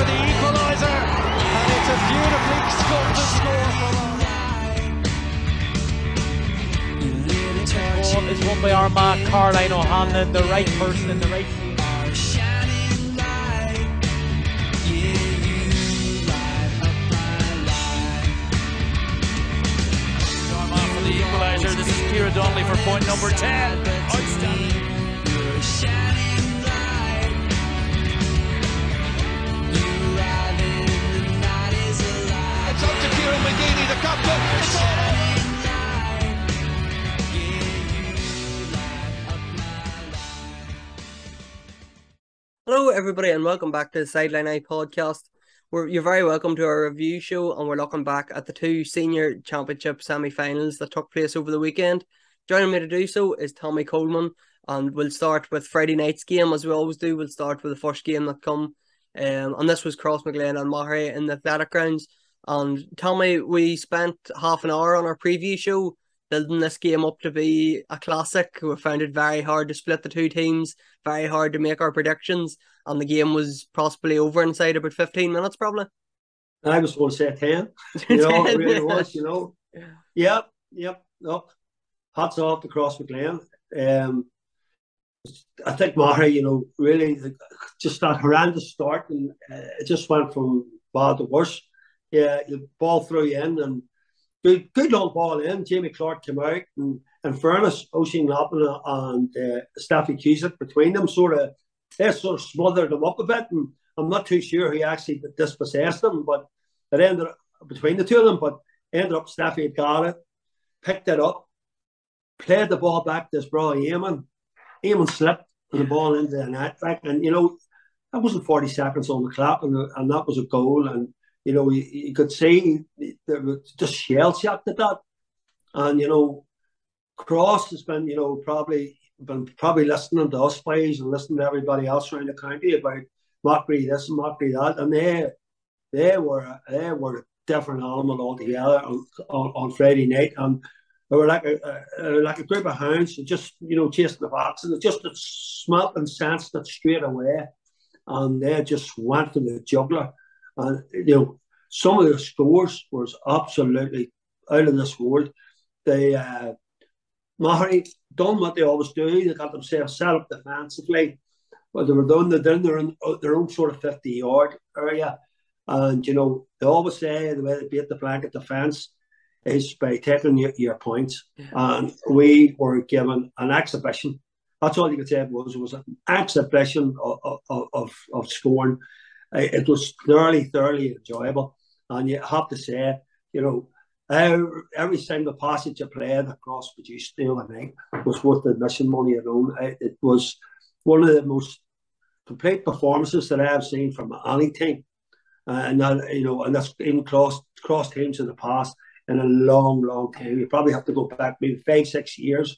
for the equaliser, and it's a beautifully sculpted score from Ball is won by Armagh Caroline O'Hanlon, the right person in the right place. Armagh for the equaliser. This is Kira Donnelly for point number 10. Hello, everybody, and welcome back to the Sideline Eye podcast. We're, you're very welcome to our review show, and we're looking back at the two senior championship semi finals that took place over the weekend. Joining me to do so is Tommy Coleman, and we'll start with Friday night's game as we always do. We'll start with the first game that come, um, and this was Crossmaglen and Maghery in the athletic grounds. And Tommy, we spent half an hour on our preview show building this game up to be a classic. We found it very hard to split the two teams, very hard to make our predictions, and the game was possibly over inside about 15 minutes, probably. I was going to say 10. You know, it 10, really yeah. was, you know. Yep, yep, no. Hats off to Crossmaglen. Um, I think Maghery, you know, really the, just that horrendous start, and uh, it just went from bad to worse. Yeah, the ball threw in, and good, good long ball in. Jamie Clarke came out, and in fairness, Oisin Lappin and uh, Staffy Cusick between them sort of they sort of smothered them up a bit, and I'm not too sure who actually dispossessed them, but it ended up between the two of them. But ended up Staffy had got it, picked it up, played the ball back to his brother Eamon. Eamon slipped and the ball into the net, like, and you know that wasn't 40 seconds on the clock, and, and that was a goal, and you know you, you could see they was just shell shocked at that, and you know Cross has been you know probably been probably listening to us boys and listening to everybody else around the county about Maghery this and Maghery that, and they they were they were a different animal altogether on, on, on Friday night, and they were like a, a, like a group of hounds just you know chasing the fox, and they just smelt and sensed it straight away, and they just went for the juggler, and you know some of the scores was absolutely out of this world. They uh, Maghery done what they always do. They got themselves set up defensively. But they were done, they're down their own, their own sort of 50 yard area. And, you know, they always say the way they beat the blanket defence is by taking your, your points. And we were given an exhibition. That's all you could say it was. It was an exhibition of, of, of, of scoring. It was thoroughly, thoroughly enjoyable. And you have to say, you know, every, every single passage you played across produced the other night was worth the admission money alone. It, it was one of the most complete performances that I have seen from any team. Uh, and that, you know, and that's even cross cross teams in the past in a long, long time. You probably have to go back maybe five, six years,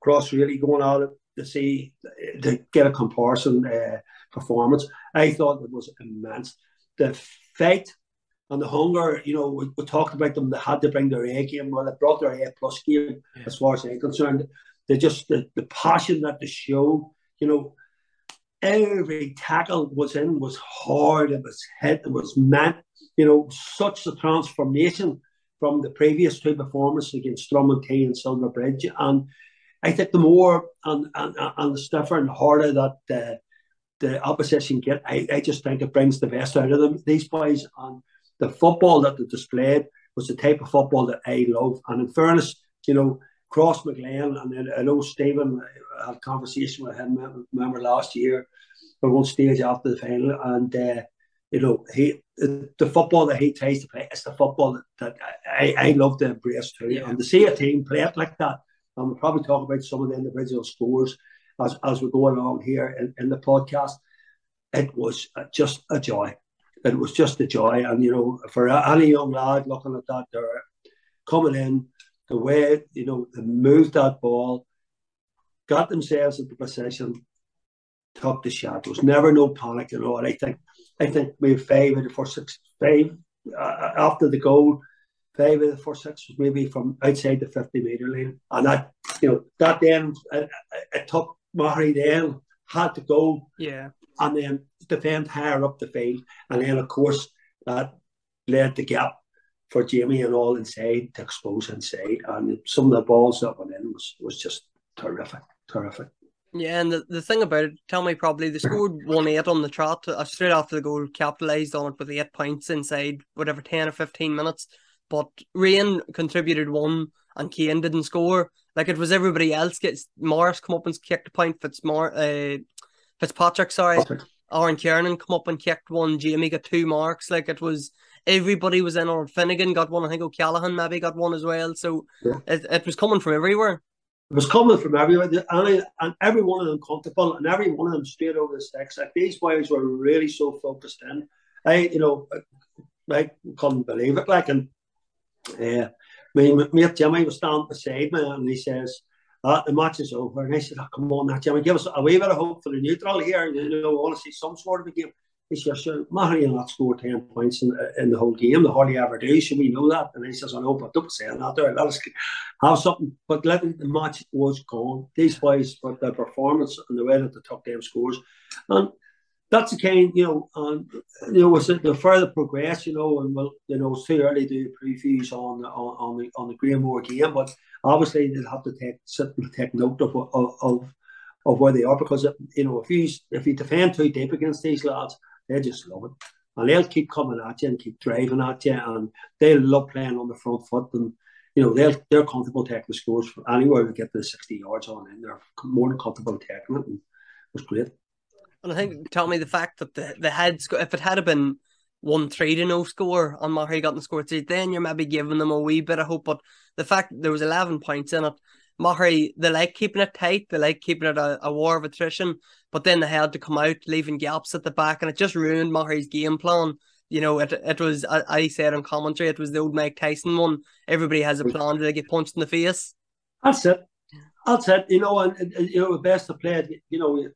cross really going it to see to get a comparison uh, performance. I thought it was immense. The fight and the hunger, you know, we, we, talked about them. They had to bring their A game. Well, they brought their A plus game, yeah. as far as I'm concerned. They just the, the passion that they show. You know, every tackle was in was hard. It was hit. It was meant. You know, such a transformation from the previous two performances against Drumintee and Silverbridge. And I think the more and and, and the stiffer and harder that the the opposition get, I, I just think it brings the best out of them. These boys and the football that they displayed was the type of football that I love. And in fairness, you know, Crossmaglen, and then I know Stephen I had a conversation with him, remember last year, at one stage after the final, and uh, you know, he the football that he tries to play is the football that, I, I love to embrace too. Yeah. And to see a team play it like that, and we'll probably talk about some of the individual scores as, as we go along here in, in the podcast. It was just a joy it was just a joy. And you know, for any young lad looking at that, they're coming in the way you know they moved that ball, got themselves into position, took the shot. There was never no panic, at all. I think I think we of the first six, five uh, uh, after the goal. Five of the first six was maybe from outside the fifty meter line, and that you know that then it, it took Maghery then had to go yeah and then defend higher up the field. And then, of course, that led the gap for Jamie and all inside to expose inside. And some of the balls that went in was, was just terrific, terrific. Yeah, and the, the thing about it, tell me probably they scored one eight on the trot uh, straight after the goal, capitalised on it with eight points inside whatever ten or fifteen minutes. But Rian contributed one, and Kane didn't score. Like it was everybody else gets Morris come up and kicked a point. Fitzmar, uh, Fitzpatrick, sorry, Patrick. Aaron Kernan come up and kicked one. Jamie got two marks. Like it was everybody was in on Finnegan got one. I think O'Callaghan maybe got one as well. So yeah. it, it was coming from everywhere. It was coming from everywhere, and, and every one of them comfortable, and every one of them straight over the sticks. Like these boys were really so focused in. I, you know, I couldn't believe it. Like, and uh, my mate Jimmy was standing beside me, and he says, uh, "The match is over." And I said, oh, "Come on, now, Jimmy, give us a wee bit of hope for the neutral here. You know, we want to see some sort of a game." He says, sure, Maghery will not score 10 points in, in the whole game. The hardly ever do. Should we know that? And he says, I know, but don't say that there. Let us have something. But let the match was gone. These boys, but their performance and the way that they took them scores. And that's the kind, you know, and you know, it the further progress, you know, and well, you know, it's too early to do previews on on on the on the Granemore game, but obviously they'll have to take take note of of of, where they are because you know if you if you defend too deep against these lads, they just love it. And they'll keep coming at you and keep driving at you, and they love playing on the front foot. And you know they're they're comfortable taking scores from anywhere to get the sixty yards on and They're more than comfortable taking it, and it was great. And I think tell me the fact that the the head if it had been one three to no score and Maghery got the score three, then you're maybe giving them a wee bit of hope. But the fact there was eleven points in it, Maghery they like keeping it tight, they like keeping it a, a war of attrition but then they had to come out, leaving gaps at the back, and it just ruined Maghery's game plan. You know, it it was I, I said on commentary, it was the old Mike Tyson one. Everybody has a plan to get punched in the face. That's it. That's it. You know, and, and you know, the best to play. You know,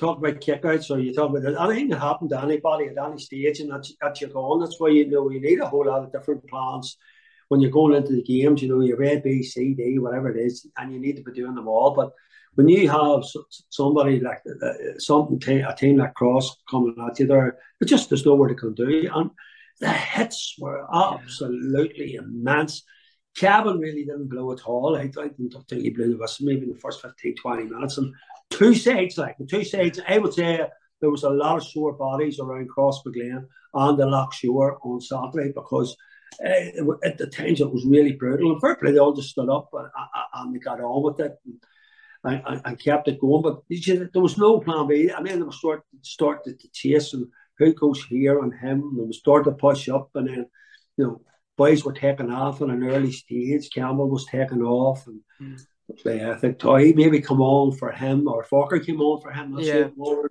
talk about kickouts or you talk about anything that happened to anybody at any stage, and that's that you're going. That's why you know you need a whole lot of different plans when you're going into the games. You know, you're A, B, C, D, whatever it is, and you need to be doing them all. But when you have somebody like uh, something a team like Cross coming at you there, it just there's nowhere to come do. And the hits were absolutely yeah. immense. Kevin really didn't blow at all. I, I didn't think he blew the whistle maybe in the first 15, 20 minutes. And two sides, like the two sides, I would say there was a lot of sore bodies around Crossmaglen and the Lough Shore on Saturday because uh, at the times it was really brutal. And fair play, they all just stood up and, and they got on with it. And, I, I, kept it going. But there was no plan B. I mean, they start started to chase and who goes here and him. They started to push up, and then you know boys were taking off in an early stage. Campbell was taking off, and mm. I think Toy maybe come on for him or Forker came on for him. That's yeah.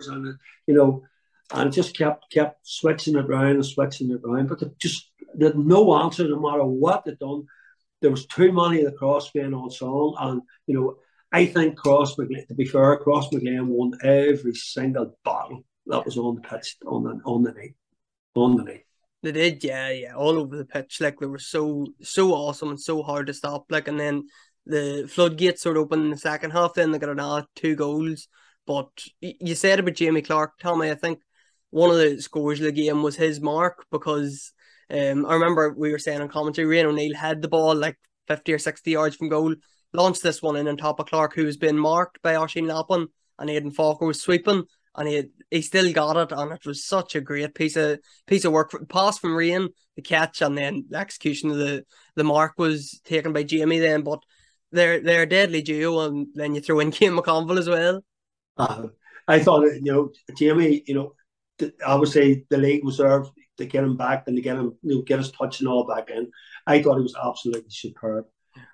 and you know, and just kept kept switching it around and switching it around. But just did no answer no matter what they done. There was too many of the cross being on song, and you know I think Crossmaglen, to be fair, Crossmaglen won every single battle that was on the pitch on the on the night. On the night. They did, yeah, yeah, all over the pitch. Like they were so so awesome and so hard to stop. Like and then the floodgates sort of open in the second half. Then they got another two goals. But you said about Jamie Clarke, Tommy. I think one of the scores of the game was his mark because um, I remember we were saying on commentary, Rian O'Neill had the ball like fifty or sixty yards from goal launched this one in on top of Clarke, who was being marked by Oisín Lappin, and Aidan Forker was sweeping, and he he still got it, and it was such a great piece of piece of work. Pass from Rian, the catch, and then the execution of the the mark was taken by Jamie. Then, but they're they're deadly duo, and then you throw in Kane McConville as well. Uh, I thought you know Jamie, you know, obviously the league was there to get him back and to get him, you know, get his touch and all back in. I thought he was absolutely superb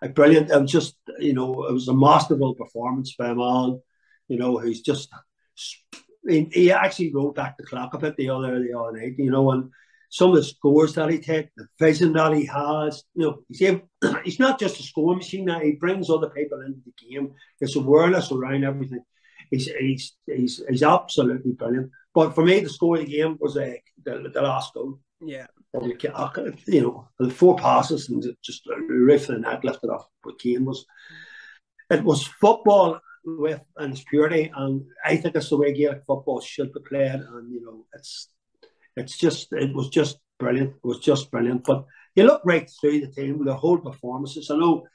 like brilliant. It was just, you know, it was a masterful performance by a man, you know, who's just. He, he actually wrote back the clock a bit the other the other night, you know, and some of the scores that he takes, the vision that he has, you know, he's able, he's not just a score machine. Now he brings other people into the game. His awareness around everything. He's he's he's, he's absolutely brilliant. But for me, the score of the game was uh, the, the last goal. Yeah you know, the four passes and just riff and that lifted off. But Kane was, it was football with and its purity, and I think that's the way Gaelic football should be played. And you know, it's it's just it was just brilliant. It was just brilliant. But you look right through the team, the whole performances. I know,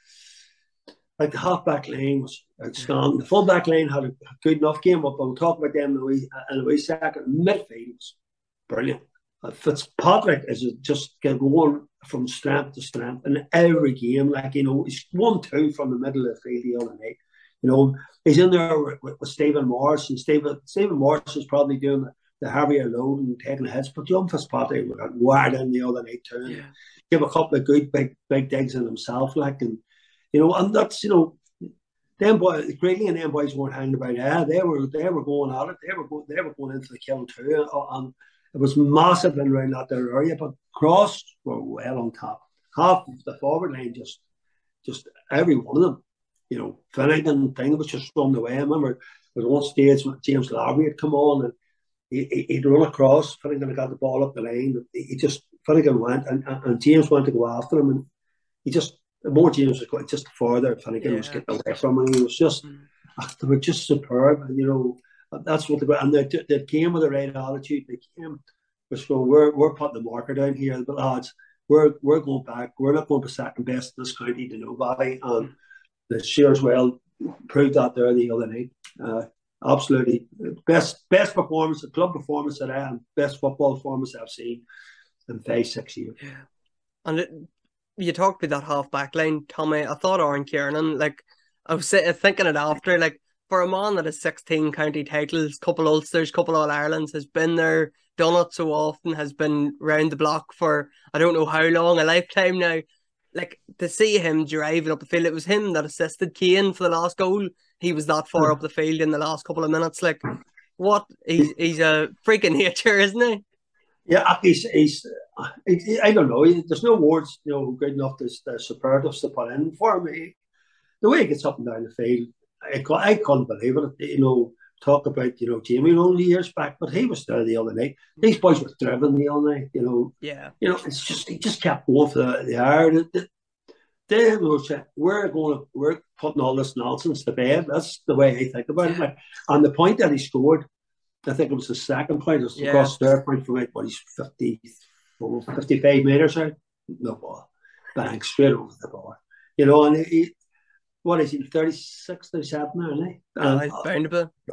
like the half back line was outstanding. The full back line had a good enough game, but we'll talk about them in a wee, in a wee second. Midfield was brilliant. Uh, Fitzpatrick is just going from strength to strength in every game. Like, you know, he's one two from the middle of the field the other night. You know, he's in there with, with, with Stephen Morris, and Stephen, Stephen Morris is probably doing the, the heavier load and taking the hits. But John Fitzpatrick got wired in the other night too. Yeah. Give a couple of good big big digs in himself, like and you know, and that's you know, them boys, Greeley and them boys weren't hanging about. Yeah, they were they were going at it. They were going they were going into the kill too, and it was massive in around that area. But Cross were well on top. Half of the forward line, just just every one of them. You know, Finnegan thing was just on the way. I remember there was one stage when James Lowry had come on and he, he'd run across. Finnegan got the ball up the line. He just Finnegan went and, and James went to go after him, and he just the more James was going just further, Finnegan yeah. was getting away from him. He was just mm. they were just superb, and you know that's what they were. And they, they came with the right attitude. They came, which go we're we're putting the marker down here, but lads, we're we're going back. We're not going to second best in this county to nobody, and mm. the Shears well proved that there the other night. Uh, absolutely best best performance, club performance that I have, best football performance I've seen in five six years. Yeah, and it, you talked about that half back line, Tommy. I thought Aaron Kernan, like I was thinking it after, like for a man that has sixteen county titles, couple Ulsters, couple All Irelands, has been there, done it so often, has been round the block for I don't know how long, a lifetime now. Like to see him driving up the field, it was him that assisted Kane for the last goal he was that far hmm. up the field in the last couple of minutes. Like, what? He's he's a freaking nature, isn't he? Yeah, he's he's. I don't know. There's no words, you know, good enough to the superlatives to put in for me. The way he gets up and down the field, I, I couldn't believe it. You know, talk about you know Jamie only years back, but he was there the other night. These boys were driven the other night. You know, yeah. You know, it's just he just kept going for the, the air. The, the, they will say, uh, we're going to, we're putting all this nonsense to bed. That's the way I think about it. Like, and the point that he scored, I think it was the second point, it was yeah. across their point from it, but he's 50, 55 metres out. No ball. Bang, straight over the bar. You know, and he, what is he, 36, 37 now, isn't he? Uh,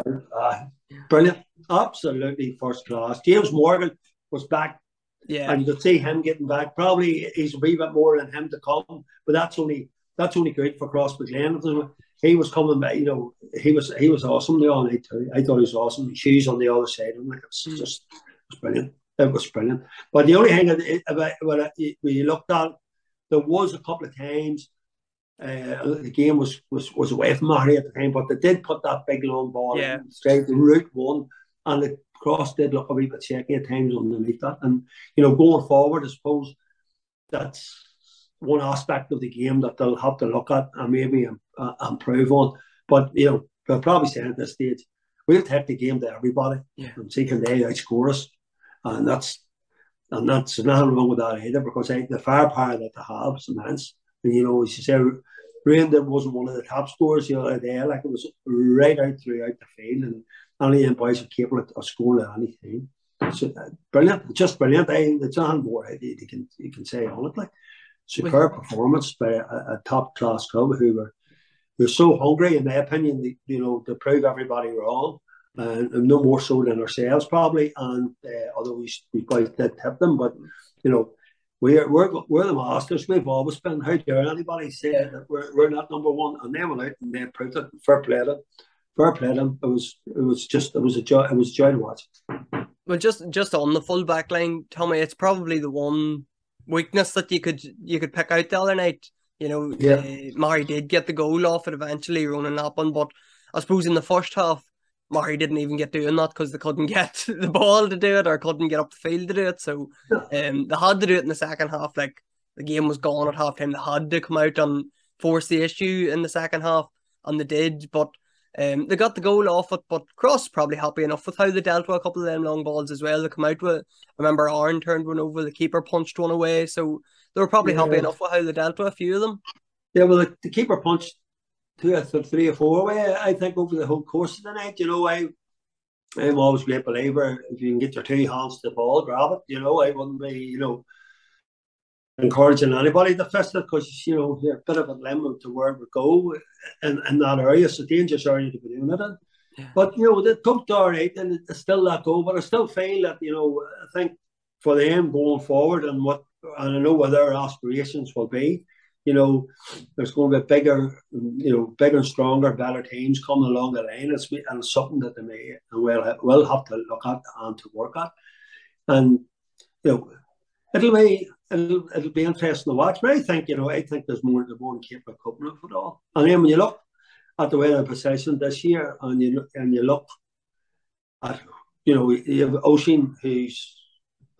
uh, uh, brilliant. Absolutely first class. James Morgan was back yeah. And you could see him getting back. Probably he's a wee bit more than him to come, but that's only that's only great for Crossmaglen. He was coming back, you know, he was he was awesome the other night too. I thought he was awesome. Shoes on the other side. I'm like, it's mm. just it was brilliant. It was brilliant. But the only thing about when you looked at, there was a couple of times uh, the game was, was was away from Maghery at the time, but they did put that big long ball yeah. straight the route one, and it Cross did look a wee bit shaky at times underneath that. And, you know, going forward, I suppose that's one aspect of the game that they'll have to look at and maybe uh, improve on. But, you know, they'll probably say at this stage, we'll take the game to everybody yeah. and see can they outscore us. And that's and that's nothing wrong with that either because I, the firepower that they have is immense. And, you know, as said say, wasn't one of the top scorers you know, day. Like it was right out throughout the field, and of them boys are capable of, scoring at any time. So, uh, brilliant, just brilliant. I, it's not more you, you can you can say on it like superb performance by a, a top class club who were were so hungry, in my opinion, they, you know, to prove everybody wrong. And, and no more so than ourselves probably. And uh, although we we quite did tip them, but you know we're, we're, we're the masters. We've always been. How dare anybody say that we're, we're not number one? And they went out and they proved it. Fair play to fair play them. It was it was just it was a joy. It was a joy to watch. Well, just just on the full back line, Tommy, it's probably the one weakness that you could you could pick out the other night. You know, yeah. Uh, Maghery did get the goal off it eventually, running that one, but I suppose in the first half, Maghery didn't even get doing that because they couldn't get the ball to do it or couldn't get up the field to do it. So um, they had to do it in the second half. Like the game was gone at half time. They had to come out and force the issue in the second half, and they did. But um, they got the goal off it, but Cross probably happy enough with how they dealt with a couple of them long balls as well. They come out with. Remember, Aaron turned one over, the keeper punched one away, so they were probably yeah. happy enough with how they dealt with a few of them. Yeah, well, the, the keeper punched two or three or four way. I think over the whole course of the night, you know, I I'm always a great believer if you can get your two hands to the ball, grab it. You know, I wouldn't be, you know, encouraging anybody to fist it because you know you're a bit of a limit to where we go in, in that area. It's a dangerous area to be doing it in. Yeah. But you know, the took all right and it's still let go. But I still feel that, you know, I think for them going forward and what and I know what their aspirations will be, you know, there's going to be bigger, you know, bigger, stronger, better teams coming along the line. It's, and it's something that they may and will have to look at and to work at. And you know, it'll be it'll, it'll be interesting to watch. But I think, you know, I think there's more, there's more in capable of it all. And then when you look at the way they're this year and you and you look at, you know, you have Oisín who's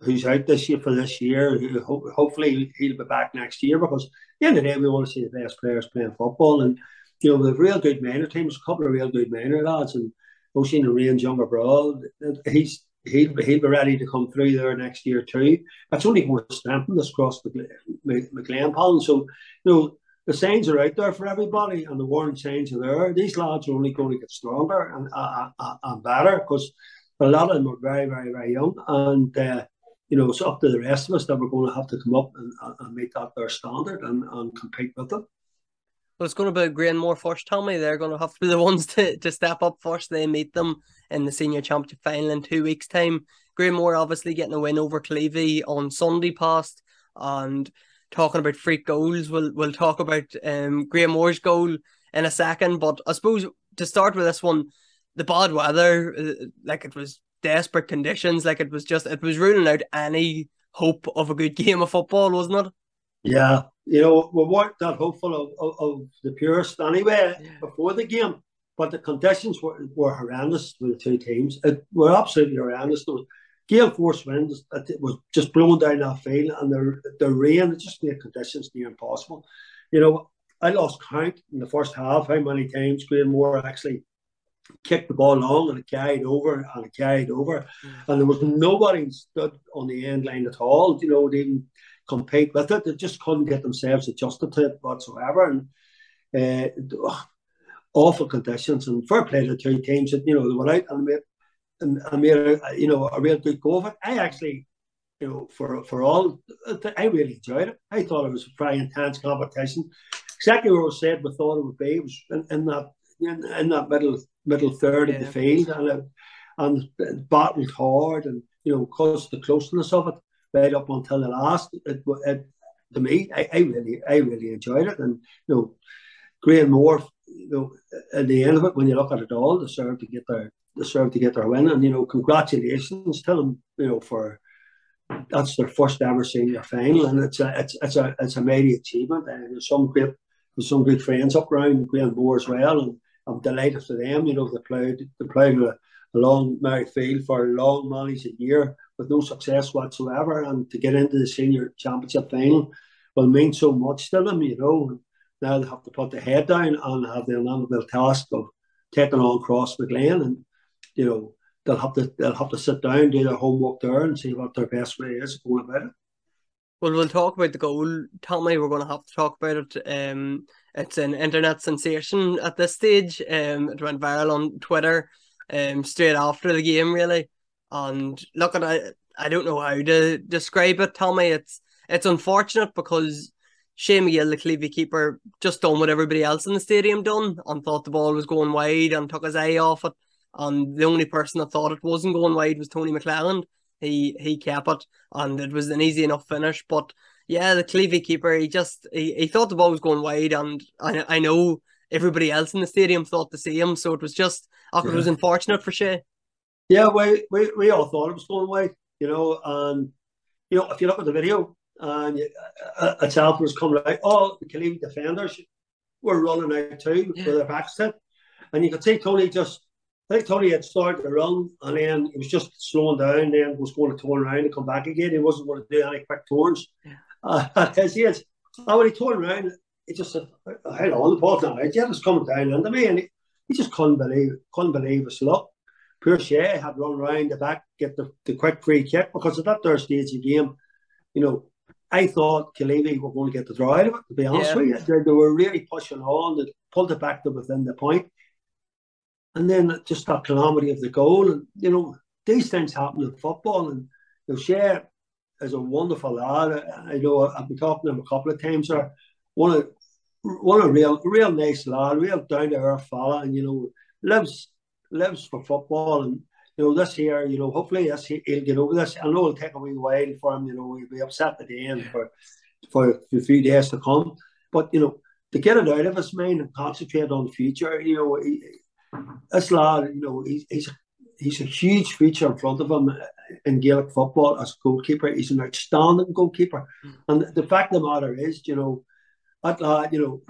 who's out this year for this year. Ho- hopefully he'll be back next year because at the end of the day we want to see the best players playing football. And, you know, the real good minor teams, a couple of real good minor lads and Oisín and Rian's younger brother, he's he'll, he'll be ready to come through there next year too. That's only going to strengthen us across McLean Palm. So, you know, the signs are out there for everybody and the warning signs are there. These lads are only going to get stronger and, uh, uh, and better because a lot of them are very, very, very young. And, uh, you know, it's up to the rest of us that we're going to have to come up and, and make that their standard and, and compete with them. Well, it's going to be Granemore first, Tommy. They're going to have to be the ones to, to step up first. They meet them in the senior championship final in two weeks' time. Granemore obviously getting a win over Killeavy on Sunday past and talking about freak goals. We'll we'll talk about um Granemore's goal in a second. But I suppose to start with this one, the bad weather, uh, like it was desperate conditions, like it was just it was ruling out any hope of a good game of football, wasn't it? Yeah, you know, we weren't that hopeful of, of, of the purest anyway yeah. before the game, but the conditions were, were horrendous with the two teams. It were absolutely horrendous. There was gale force winds, it was just blowing down that field, and the, the rain it just made conditions near impossible. You know, I lost count in the first half how many times Granemore actually kicked the ball long and it carried over and it carried over, mm. and there was nobody stood on the end line at all. You know, they didn't compete with it. They just couldn't get themselves adjusted to it whatsoever. And uh, awful conditions and fair play to the two teams that, you know, they went out and made, and, and made a, you know, a real good go of it. I actually, you know, for for all, I really enjoyed it. I thought it was a very intense competition. Exactly what was said we thought it would be. It was in, in that in, in, that middle middle third yeah. of the field and it, and battled hard and you know because the closeness of it right up until the last. It, it, to me, I, I, really, I really enjoyed it, and you know, Granemore, you know, at the end of it, when you look at it all, deserve to get their deserve to get their win, and you know, congratulations to them, you know, for that's their first ever senior final, and it's a it's it's a it's a mighty achievement, and there's some great there's some good friends up around Granemore as well, and I'm delighted for them. You know, they played they played a, a long Field for a long many's a year with no success whatsoever, and to get into the senior championship final will mean so much to them, you know. Now they have to put their head down and have the unenviable task of taking on Crossmaglen, and you know they'll have to they'll have to sit down, do their homework there, and see what their best way is going about it. Well, we'll talk about the goal, Tommy. We're going to have to talk about it. Um, it's an internet sensation at this stage. Um, it went viral on Twitter. Um, straight after the game, really. And look, at I I don't know how to describe it. Me, it's it's unfortunate because Shane McGill, the Killeavy keeper, just done what everybody else in the stadium done and thought the ball was going wide and took his eye off it. And the only person that thought it wasn't going wide was Tony McClelland. He he kept it and it was an easy enough finish. But yeah, the Killeavy keeper, he just he, he thought the ball was going wide and I I know everybody else in the stadium thought the same. So it was just oh, yeah. it was unfortunate for Shay. Yeah, we, we, we all thought it was going away, you know, and, you know, if you look at the video and a, child was coming out, all the Killeavy defenders were running out too yeah. with their backs to And you could see Tony just, I think Tony had started to run and then he was just slowing down, and then was going to turn around and come back again. He wasn't going to do any quick turns. Yeah. Uh, as he is, and when he turned around, he just said, "Hang on, the ball's not out yet. It's coming down under me," and he, he just couldn't believe, couldn't believe his luck. Shea had run around the back, get the, the quick free kick because at that third stage of the game, you know, I thought Killeavy were going to get the draw out of it, to be honest Yeah. with you. They, they were really pushing on, they pulled it back to within the point. And then just that calamity of the goal. And, you know, these things happen in football. And you know, Shea is a wonderful lad. I, know I've been talking to him a couple of times. Or one of one a real real nice lad, real down to earth fella, and you know lives lives for football. And you know this year, you know hopefully this he- he'll get over this. I know it'll take a wee while for him. You know he'll be upset at the end for for a few days to come. But you know to get it out of his mind and concentrate on the future. You know he, this lad, you know he's he's he's a huge future in front of him in Gaelic football as a goalkeeper. He's an outstanding goalkeeper. And the fact of the matter is, you know, that lad, you know,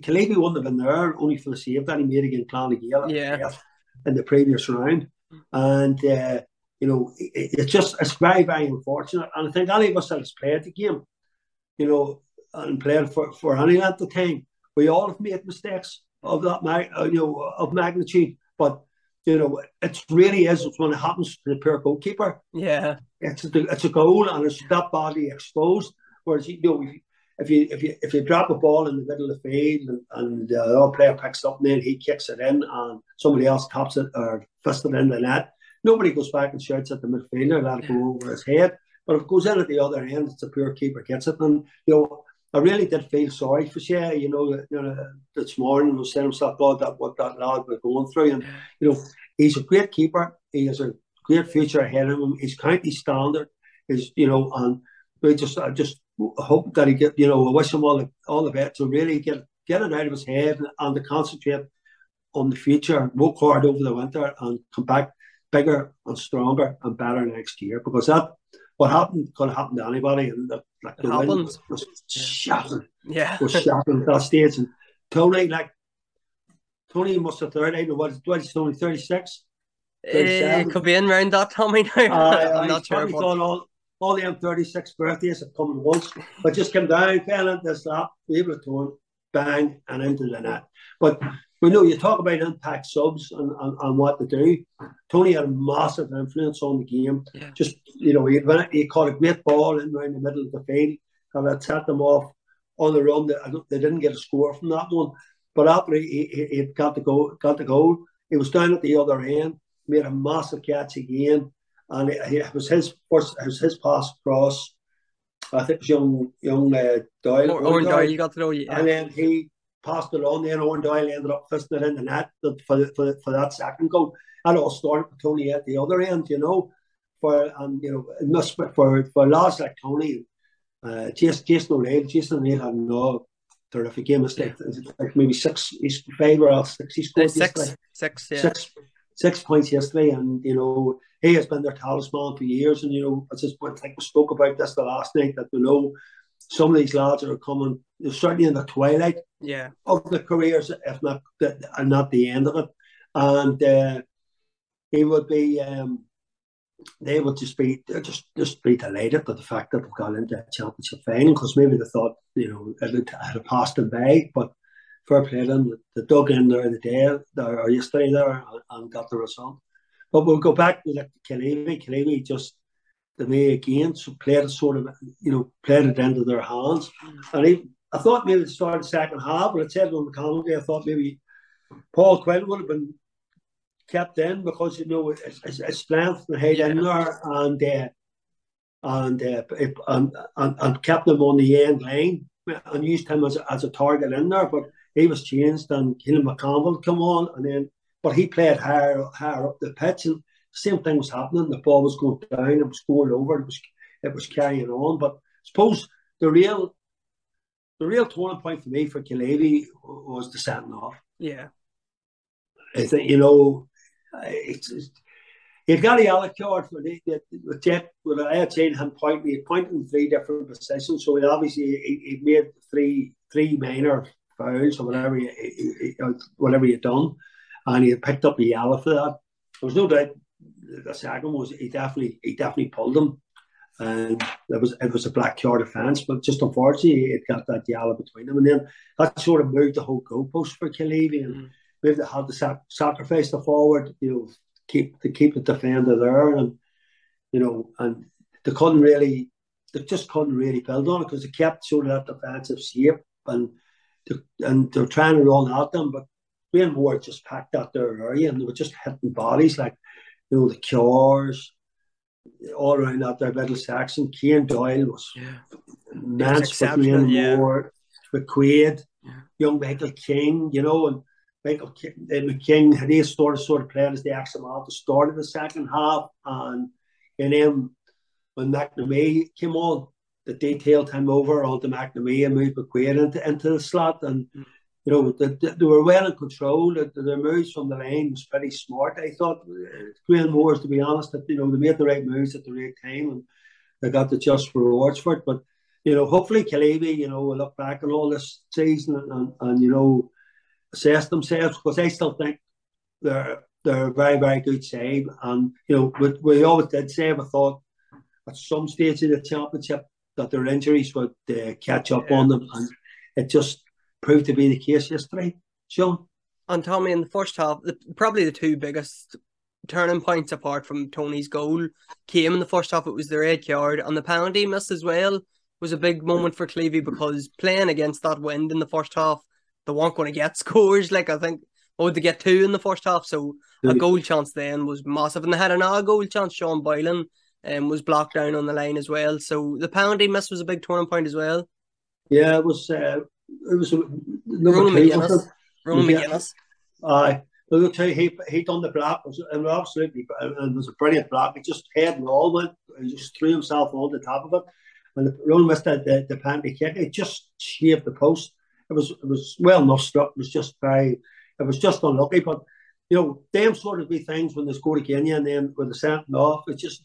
Killeavy wouldn't have been there only for the save that he made against Clonagale Yeah. in the previous round. And, uh, you know, it, it's just, it's very, very unfortunate. And I think any of us that has played the game, you know, and played for, for any length of time, we all have made mistakes of that, uh, you know, of magnitude. But, you know, it really is when it happens to the poor goalkeeper Yeah. it's a, it's a goal and it's that badly exposed. Whereas you know if you if you if you drop a ball in the middle of the field and, and uh, the other player picks up and then he kicks it in and somebody else taps it or fists it in the net, nobody goes back and shouts at the midfielder it go over his head. But if it goes in at the other end, it's a poor keeper gets it. And you know, I really did feel sorry for Shea. You know, you know this morning was saying himself, God, that what that lad was going through, and you know, he's a great keeper. He has a great future ahead of him. He's county standard. Is you know, and we just I just hope that he get you know I wish him all the all the best to really get get it out of his head and, and to concentrate on the future, work hard over the winter, and come back bigger and stronger and better next year because that what happened could happen to anybody and the, like It the win happens. was shocking Yeah. was shocking at that stage and Tony like Tony must have thirty what what is Tony thirty six eh, It could be in round that Tommy now. I'm not sure. Thought all, all them 36 birthdays have come at once, but just come down, fell into this lap, able to turn, bang, and into the net. But we know you talk about impact subs and, and, and what to do. Tony had a massive influence on the game. Yeah. Just, you know, he, he caught a great ball in around the middle of the field and that set them off on the run. They, they didn't get a score from that one. But after he, he, he got the goal, got the goal, he was down at the other end, made a massive catch again, and it, it was his first, it was his pass across. I think it was young, young uh, Doyle. Or- Owen Doyle, you got to know. Yeah. And then he passed it on. Then Owen Doyle ended up fisting it in the net for the, for, the, for that second goal. That all started with Tony at the other end, you know. For and you know, it must for for lads like Tony, uh, Jason, Jason O'Neill, Jason O'Neill had no terrific game. It's like, it's like maybe six, he's five or six. He scored yesterday six, six, yeah. six six points yesterday, and you know he has been their talisman for years. And you know, as I think we spoke about this the last night that we know some of these lads are coming they're certainly in the twilight Yeah, of the careers, if not the, and not the end of it. And uh, he would be. Um, they would just be just just be delighted with the fact that they've got into a championship final because maybe they thought you know it had, had passed them by, but fair play them. They dug in there the day there, or yesterday there and, and got the result. But we'll go back to like Killeavy. Killeavy just the me again so played it sort of you know played it into their hands. And he, I thought maybe it started second half, but it said on the commentary I thought maybe Paul Quinn would have been kept in because you know his, his, his strength and height in there and uh, and, uh, and and and kept him on the end line and used him as a, as a target in there. But he was changed and Keelan McCampbell come on and then but he played higher higher up the pitch and same thing was happening. The ball was going down, it was going over, it was it was carrying on. But I suppose the real the real turning point for me for Killeavy was the setting off. yeah, I think you know, it's, it's you've got a yellow card for the, the, the Jet. With I had seen him point, he pointed in three different positions, so he obviously he, he made three three minor fouls or whatever he, he, whatever he had done, and he had picked up the yellow for that. There was no doubt the second was he definitely he definitely pulled him. And it was it was a black card offence, but just unfortunately it got that yellow between them, and then that sort of moved the whole goalpost for Killeavy, and Mm. maybe they had to sac- sacrifice the forward, you know, keep to keep the defender there, and you know, and they couldn't really they just couldn't really build on it because they kept sort of that defensive shape and they, and they're trying to run at them, but Granemore just packed out their area and they were just hitting bodies like you know the Cures all around that there middle section. Kane Doyle was Yeah. immense exceptional, Graham yeah. Moore, McQuaid, Yeah. young Michael King, you know, and Michael King, uh, McKing had he started sort of playing as the man at the start of the second half, and and then when McNamee came on, the detail him over onto McNamee and moved McQuaid into, into the slot, and Mm. You know they, were well in control. The, the moves from the lane was pretty smart. I thought uh, Granemore's, to be honest, that you know they made the right moves at the right time, and they got the just rewards for it. But you know, hopefully Killeavy, you know, will look back on all this season and, and, and you know assess themselves because I still think they're they're a very very good side, and you know we, we always did say we thought at some stage in the championship that their injuries would uh, catch up Yeah. on them, and it just proved to be the case yesterday. Sean, And Tommy, in the first half, the, probably the two biggest turning points apart from Tony's goal came in the first half. It was the red card and the penalty miss as well was a big moment for Killeavy because playing against that wind in the first half, they weren't going to get scores. Like I think, would they get two in the first half? So a goal chance then was massive, and they had another goal chance. Sean Boylan um, was blocked down on the line as well. So the penalty miss was a big turning point as well. yeah, it was uh, it was Ronan two. McGuinness. wasn't it? Ronan Yeah. McGuinness. Aye. Number two, he he done the block. It was, was absolutely and it was a brilliant block. He just head and all went. He just threw himself on the top of it. And the Rowan missed the, the, the penalty kick. It just shaved the post. It was it was well enough struck. It was just very. It was just unlucky. But you know, them sort of be things when they score again, and then when they sent off, it just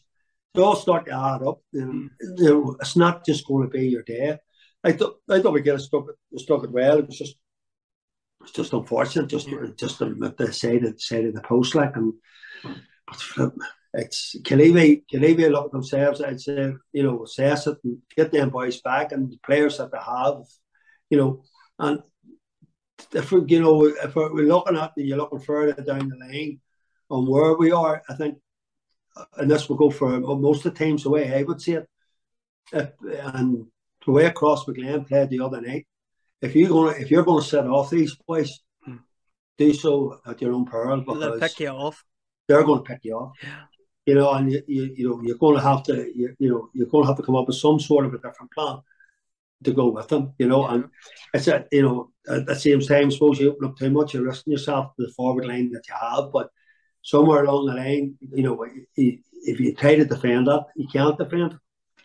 they all start to add up. And, mm. you know, it's not just going to be your day. I thought I thought we get struck it struck it well. It was just it's just unfortunate, just mm-hmm. just on the side of side of the post, like and but it's Killeavy Killeavy look at themselves. I'd say you know assess it and get them boys back and the players that they have, you know, and if we you know if we're looking at and you're looking further down the line on where we are, I think, and this will go for most of the teams the way I would see it, if, and the way across McLean played the other night if you're going to if you're going to set off these boys, Hmm. do so at your own peril because They'll pick you off. they're going to pick you off. Yeah. You know, and you, you, you know you're going to have to you, you know you're going to have to come up with some sort of a different plan to go with them. You know, and it's a, you know at the same time, suppose you open up too much, you're risking yourself to the forward line that you have, but somewhere along the line, you know, if you try to defend that, you can't defend. it.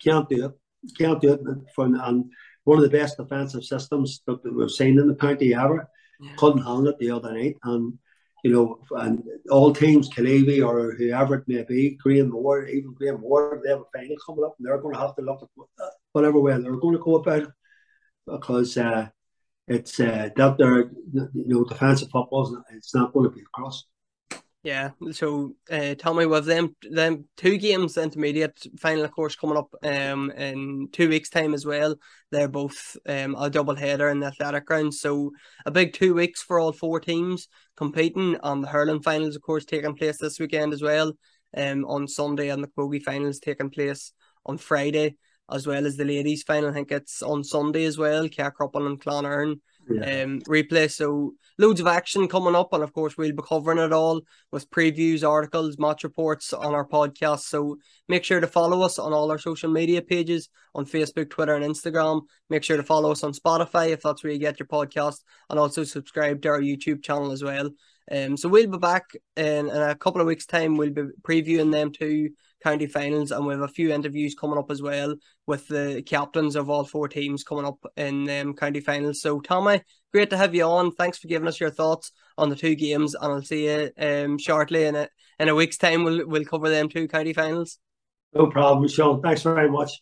You can't do it. Can't do it. From and one of the best defensive systems that we've seen in the county ever Yeah. couldn't handle it the other night, and you know, and all teams, Killeavy or whoever it may be, Granemore, even Granemore, they have a final coming up, and they're going to have to look at what- whatever way they're going to go about it because uh, it's uh, that their you know defensive football, it's not going to be across. Yeah, so uh, tell me with them them two games intermediate final of course coming up um in two weeks time as well. They're both um a double header in the athletic ground, so a big two weeks for all four teams competing. On the hurling finals of course taking place this weekend as well. Um on Sunday and the Camogie finals taking place on Friday as well as the ladies final. I think it's on Sunday as well. Carrickcruppen and Clonern Um replay. So loads of action coming up, and of course we'll be covering it all with previews, articles, match reports on our podcast. So make sure to follow us on all our social media pages on Facebook, Twitter, and Instagram. Make sure to follow us on Spotify if that's where you get your podcast, and also subscribe to our YouTube channel as well. Um, so we'll be back in, in a couple of weeks' time. We'll be previewing them two county finals, and we have a few interviews coming up as well with the captains of all four teams coming up in um, county finals. So Tommy, great to have you on. Thanks for giving us your thoughts on the two games, and I'll see you um shortly in a in a week's time. We'll we'll cover them two county finals. No problem, Sean. Thanks very much.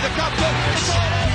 the captain.